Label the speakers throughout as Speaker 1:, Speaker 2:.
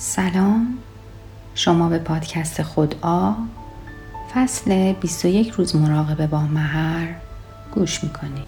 Speaker 1: سلام. شما به پادکست خود آ فصل 21 روز مراقبه با مهر گوش می‌کنید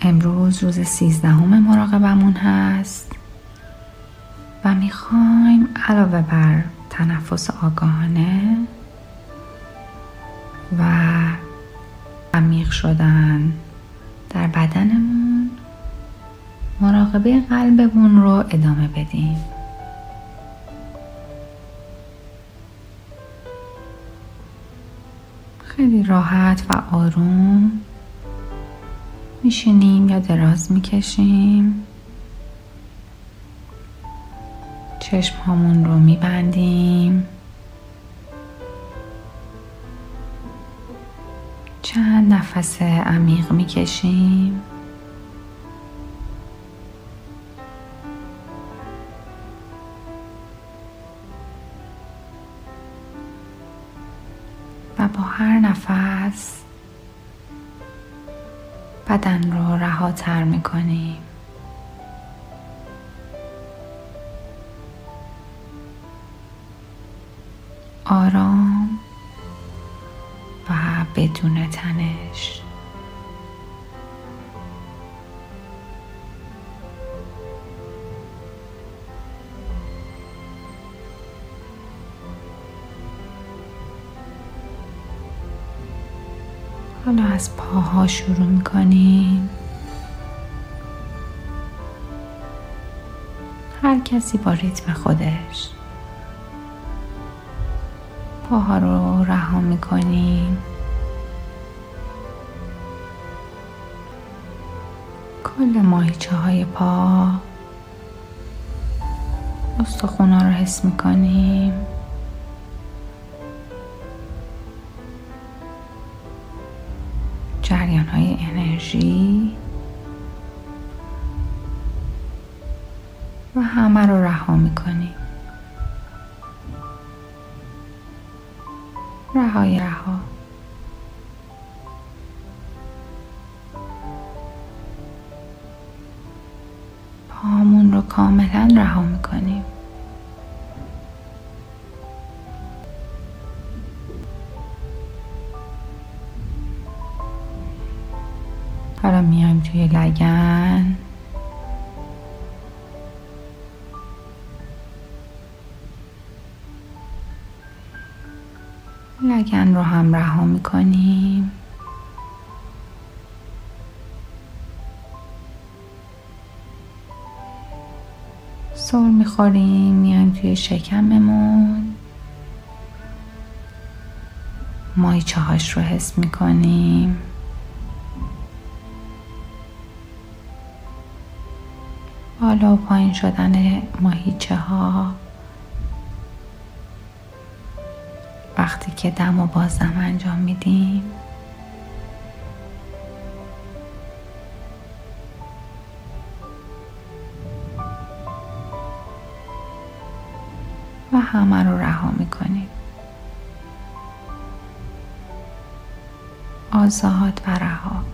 Speaker 1: امروز روز سیزدهم مراقبمون هست و می‌خوایم علاوه بر تنفس آگاهانه و عمیق شدن در بدنمون مراقبه قلبمون رو ادامه بدیم. خیلی راحت و آروم میشینیم یا دراز می‌کشیم. چشم هامون رو میبندیم. چند نفس عمیق می‌کشیم. بدن رو رهاتر می‌کنیم آرام و بدون تنش. از پاها شروع می‌کنیم. هر کسی با ریتم خودش پاها رو رها می‌کنیم. کل ماهیچه های پا استخونا رو حس می‌کنیم. جریان های انرژی. و همه رو رها می‌کنیم. رهای رها. پامون رو کاملا رها می‌کنیم. توی لگن. لگن رو هم رها می‌کنیم. سر می‌خوریم میایم توی شکممون. مایچه هاش رو حس می‌کنیم. بالا و پایین شدن ماهیچه ها. وقتی که دم و بازدم انجام میدیم. و همه رو رها می‌کنیم. آزاد و رها.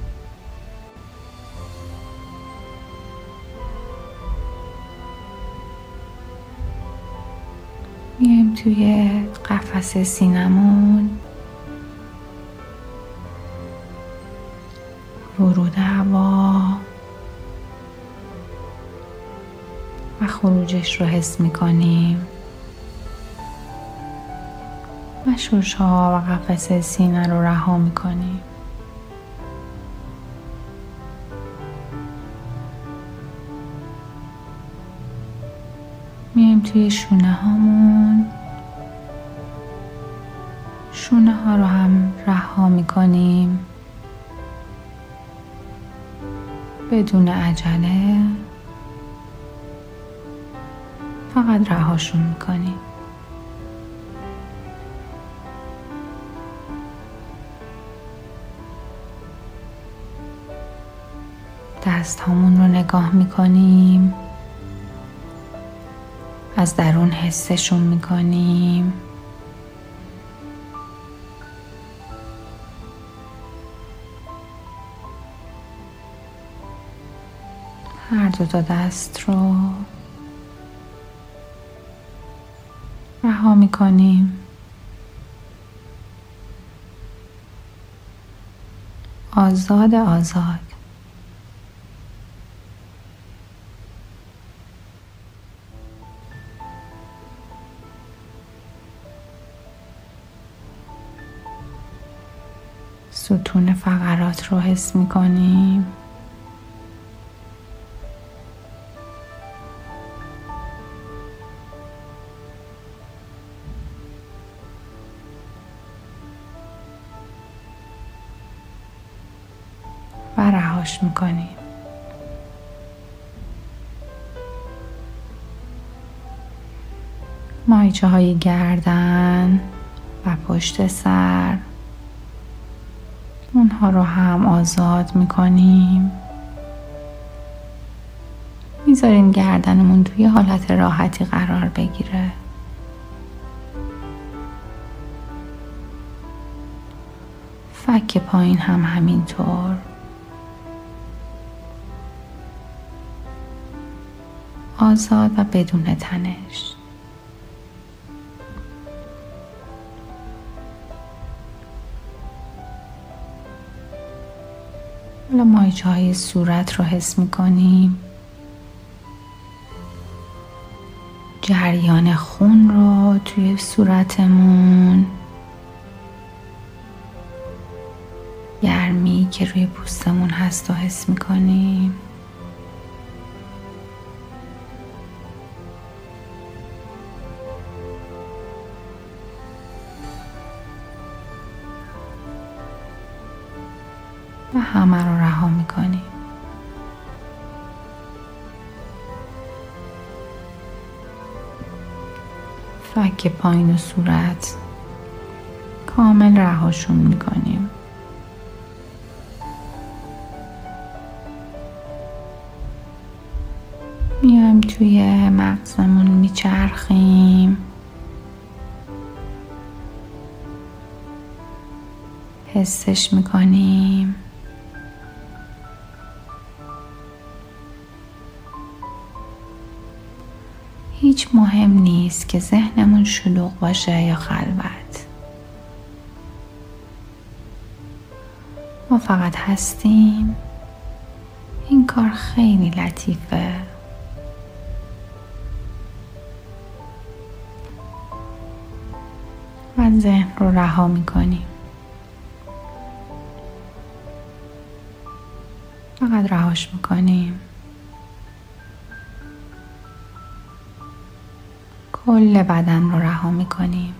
Speaker 1: میایم توی قفس سینمون. ورود هوا. و خروجش رو حس می‌کنیم. و شوش ها و قفس سینه رو رها می‌کنیم. توی شونه هامون. شونه ها رو هم رها می‌کنیم. بدون عجله. فقط رهاشون می‌کنیم. دست هامون رو نگاه می‌کنیم. از درون حسشون می‌کنیم. هر دو تا دست رو رها می کنیم آزاد آزاد. ستون فقرات رو حس می کنیم و رهاش می‌کنیم. مایچه های گردن و پشت سر. اونها رو هم آزاد می‌کنیم. می‌ذاریم گردنمون توی حالت راحتی قرار بگیره. فک پایین هم همینطور. آزاد و بدون تنش. حالا مایچه های صورت رو حس می کنیم جریان خون رو توی صورتمون. گرمی که روی پوستمون هست و حس می رها می‌کنیم فک پایین و صورت. کامل رهاشون می‌کنیم. میایم توی مغزمون میچرخیم. حسش می‌کنیم. هیچ مهم نیست که ذهنمون شلوغ باشه یا خلوت. ما فقط هستیم. این کار خیلی لطیفه. و ذهن رو رها می‌کنیم. فقط رهاش می‌کنیم. کل بدن رو رها می کنیم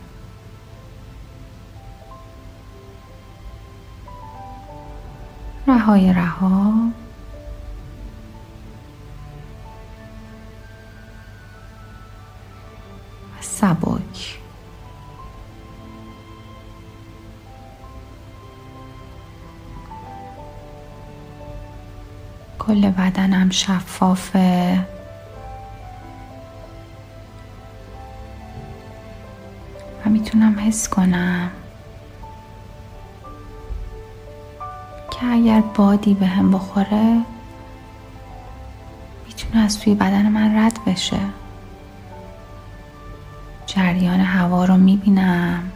Speaker 1: رهای رها. و سبک. کل بدنم شفافه. می‌تونم حس کنم که اگر بادی به هم بخوره می‌تونه از توی بدن من رد بشه. جریان هوا رو می‌بینم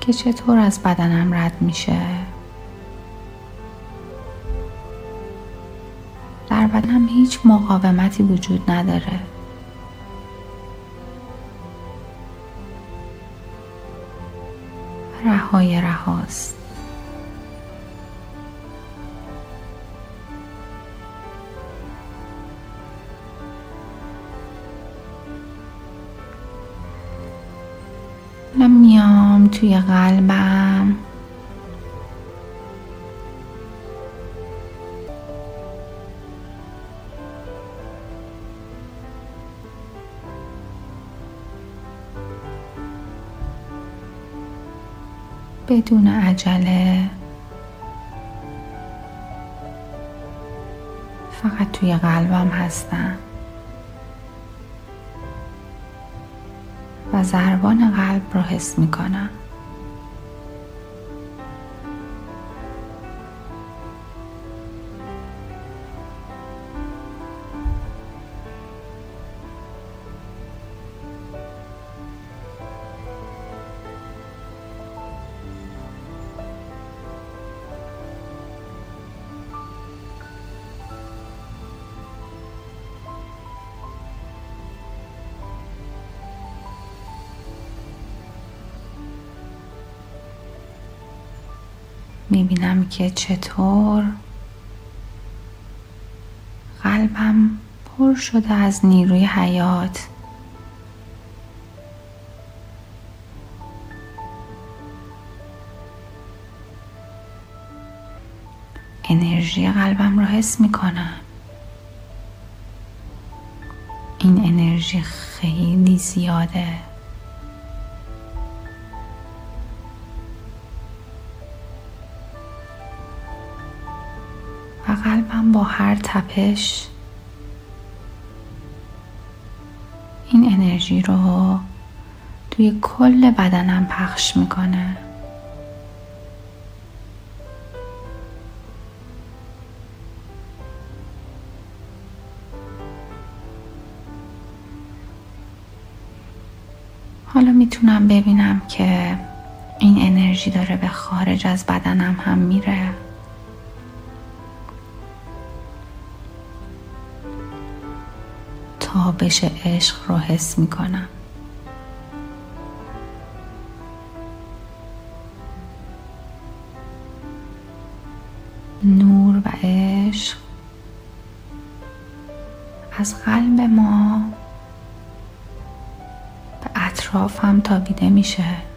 Speaker 1: که چطور از بدنم رد میشه. در بدنم هیچ مقاومتی وجود نداره. رهای رهاست. میام توی قلبم. بدون عجله. فقط توی قلبم هستم. و ضربان قلب رو حس می کنم می‌بینم که چطور قلبم پر شده از نیروی حیات. انرژی قلبم رو حس می‌کنم. این انرژی خیلی زیاده. قلبم با هر تپش این انرژی رو توی کل بدنم پخش می‌کنه. حالا می‌تونم ببینم که این انرژی داره به خارج از بدنم هم میره. تابش عشق رو حس می‌کنم. نور و عشق از قلب ما اطرافم تابیده میشه.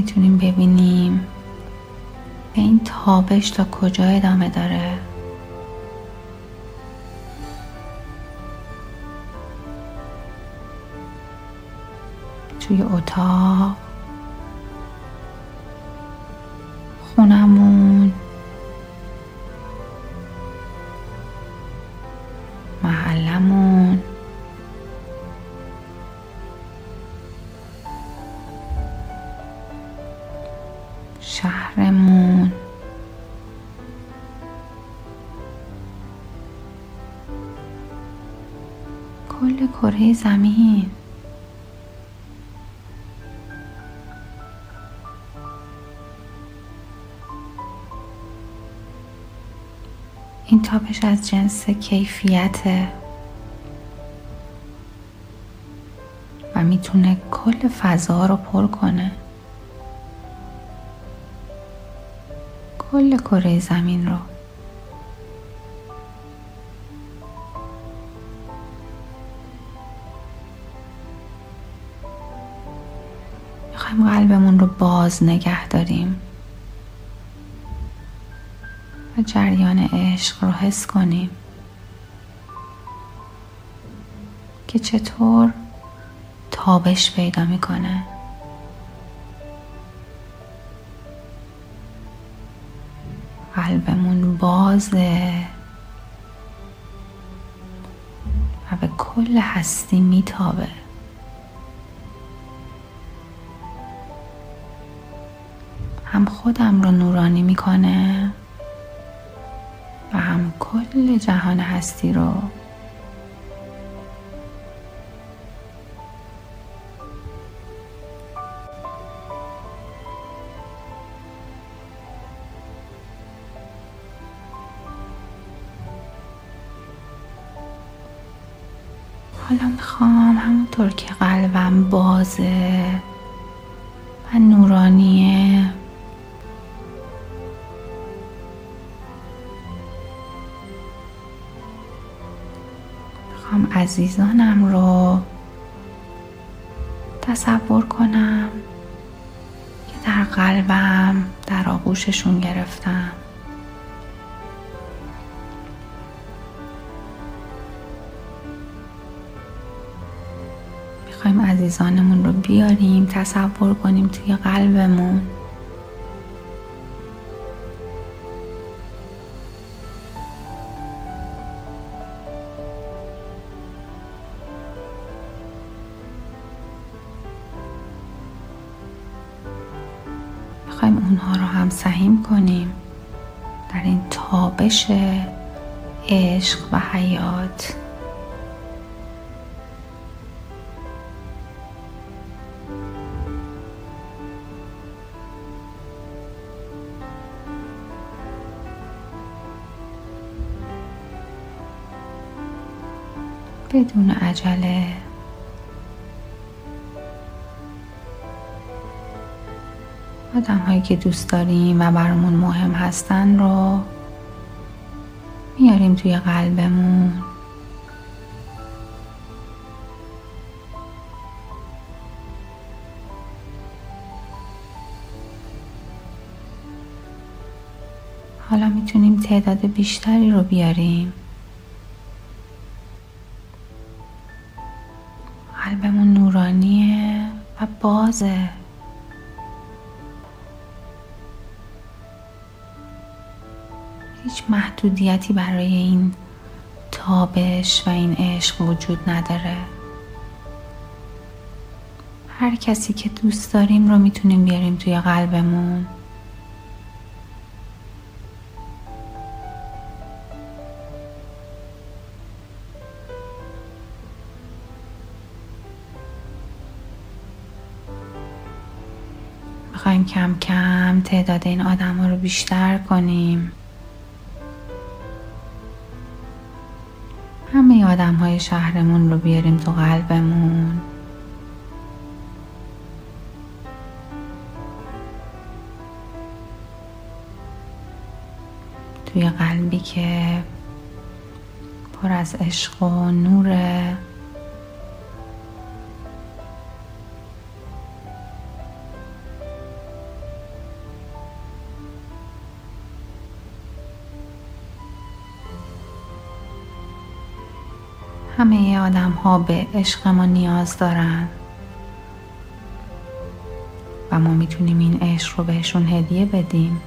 Speaker 1: می‌تونیم ببینیم. به این تابش تا کجا ادامه داره؟ توی اتاق. خونمون شهرمون. کل کره زمین. این تابش از جنس کیفیته. و می‌تونه کل فضا رو پر کنه. کل کره زمین رو. می‌خوایم قلبمون رو باز نگه داریم. و جریان عشق رو حس کنیم. که چطور تابش پیدا می‌کنه. بازه و به کل هستی میتابه. هم خودم رو نورانی می‌کنه و هم کل جهان هستی رو همونطور که قلبم بازه و نورانیه می‌خوام عزیزانم رو تصور کنم که در قلبم در آغوششون گرفتم. می‌خوایم عزیزانمون رو بیاریم تصور کنیم توی قلبمون. می‌خوایم اونها رو هم سهیم کنیم در این تابش عشق و حیات. بدون عجله. آدم هایی که دوست داریم و برامون مهم هستن رو میاریم توی قلبمون. حالا می‌تونیم تعداد بیشتری رو بیاریم. بازه هیچ محدودیتی برای این تابش و این عشق وجود نداره. هر کسی که دوست داریم رو می‌تونیم بیاریم توی قلبمون. کم کم تعداد این آدم ها رو بیشتر کنیم. همه آدم های شهرمون رو بیاریم تو قلبمون. توی قلبی که پر از عشق و نوره. همه آدم ها به عشق ما نیاز دارن. و ما می‌تونیم این عشق رو بهشون هدیه بدیم.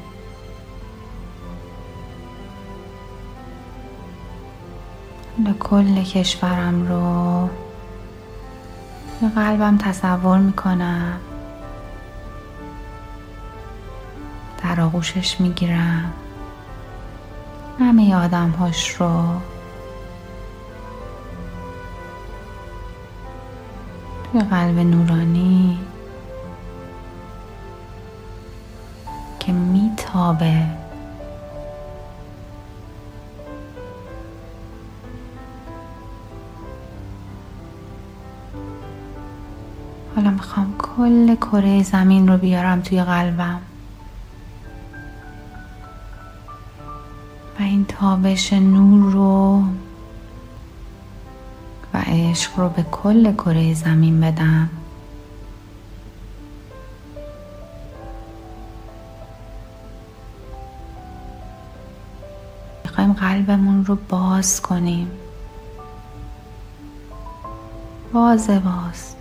Speaker 1: کل کشورم رو به قلبم تصور می‌کنم. در آغوشش می‌گیرم. همه آدم هاش رو توی قلب نورانی که میتابه. حالا می‌خوام کل کره زمین رو بیارم توی قلبم و این تابش نور رو و عشق رو به کل کره زمین بدم. می‌خوایم قلبمون رو باز کنیم. باز باز.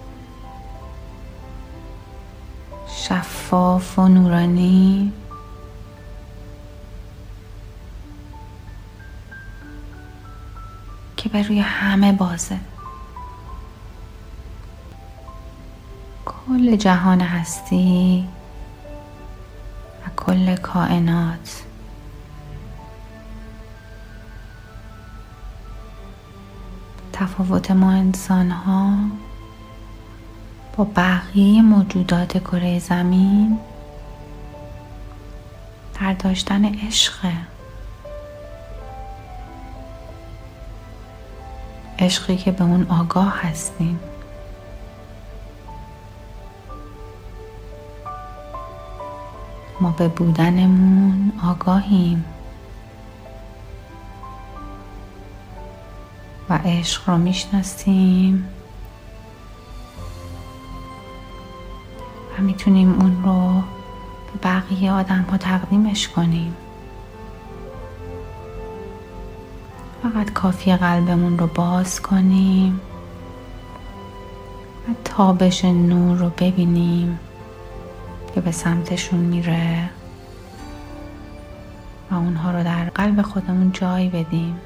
Speaker 1: شفاف و نورانی. به روی همه بازه. کل جهان هستی و کل کائنات. تفاوت ما انسان ها با بقیه موجودات کره زمین در داشتن عشقه عشقی که به اون آگاه هستیم. ما به بودنمون آگاهیم. و عشق رو می‌شناسیم. و می‌تونیم اون رو به بقیه آدم ها تقدیمش کنیم. فقط کافی قلبمون رو باز کنیم و تابش نور رو ببینیم که به سمتشون میره و اونها رو در قلب خودمون جای بدیم.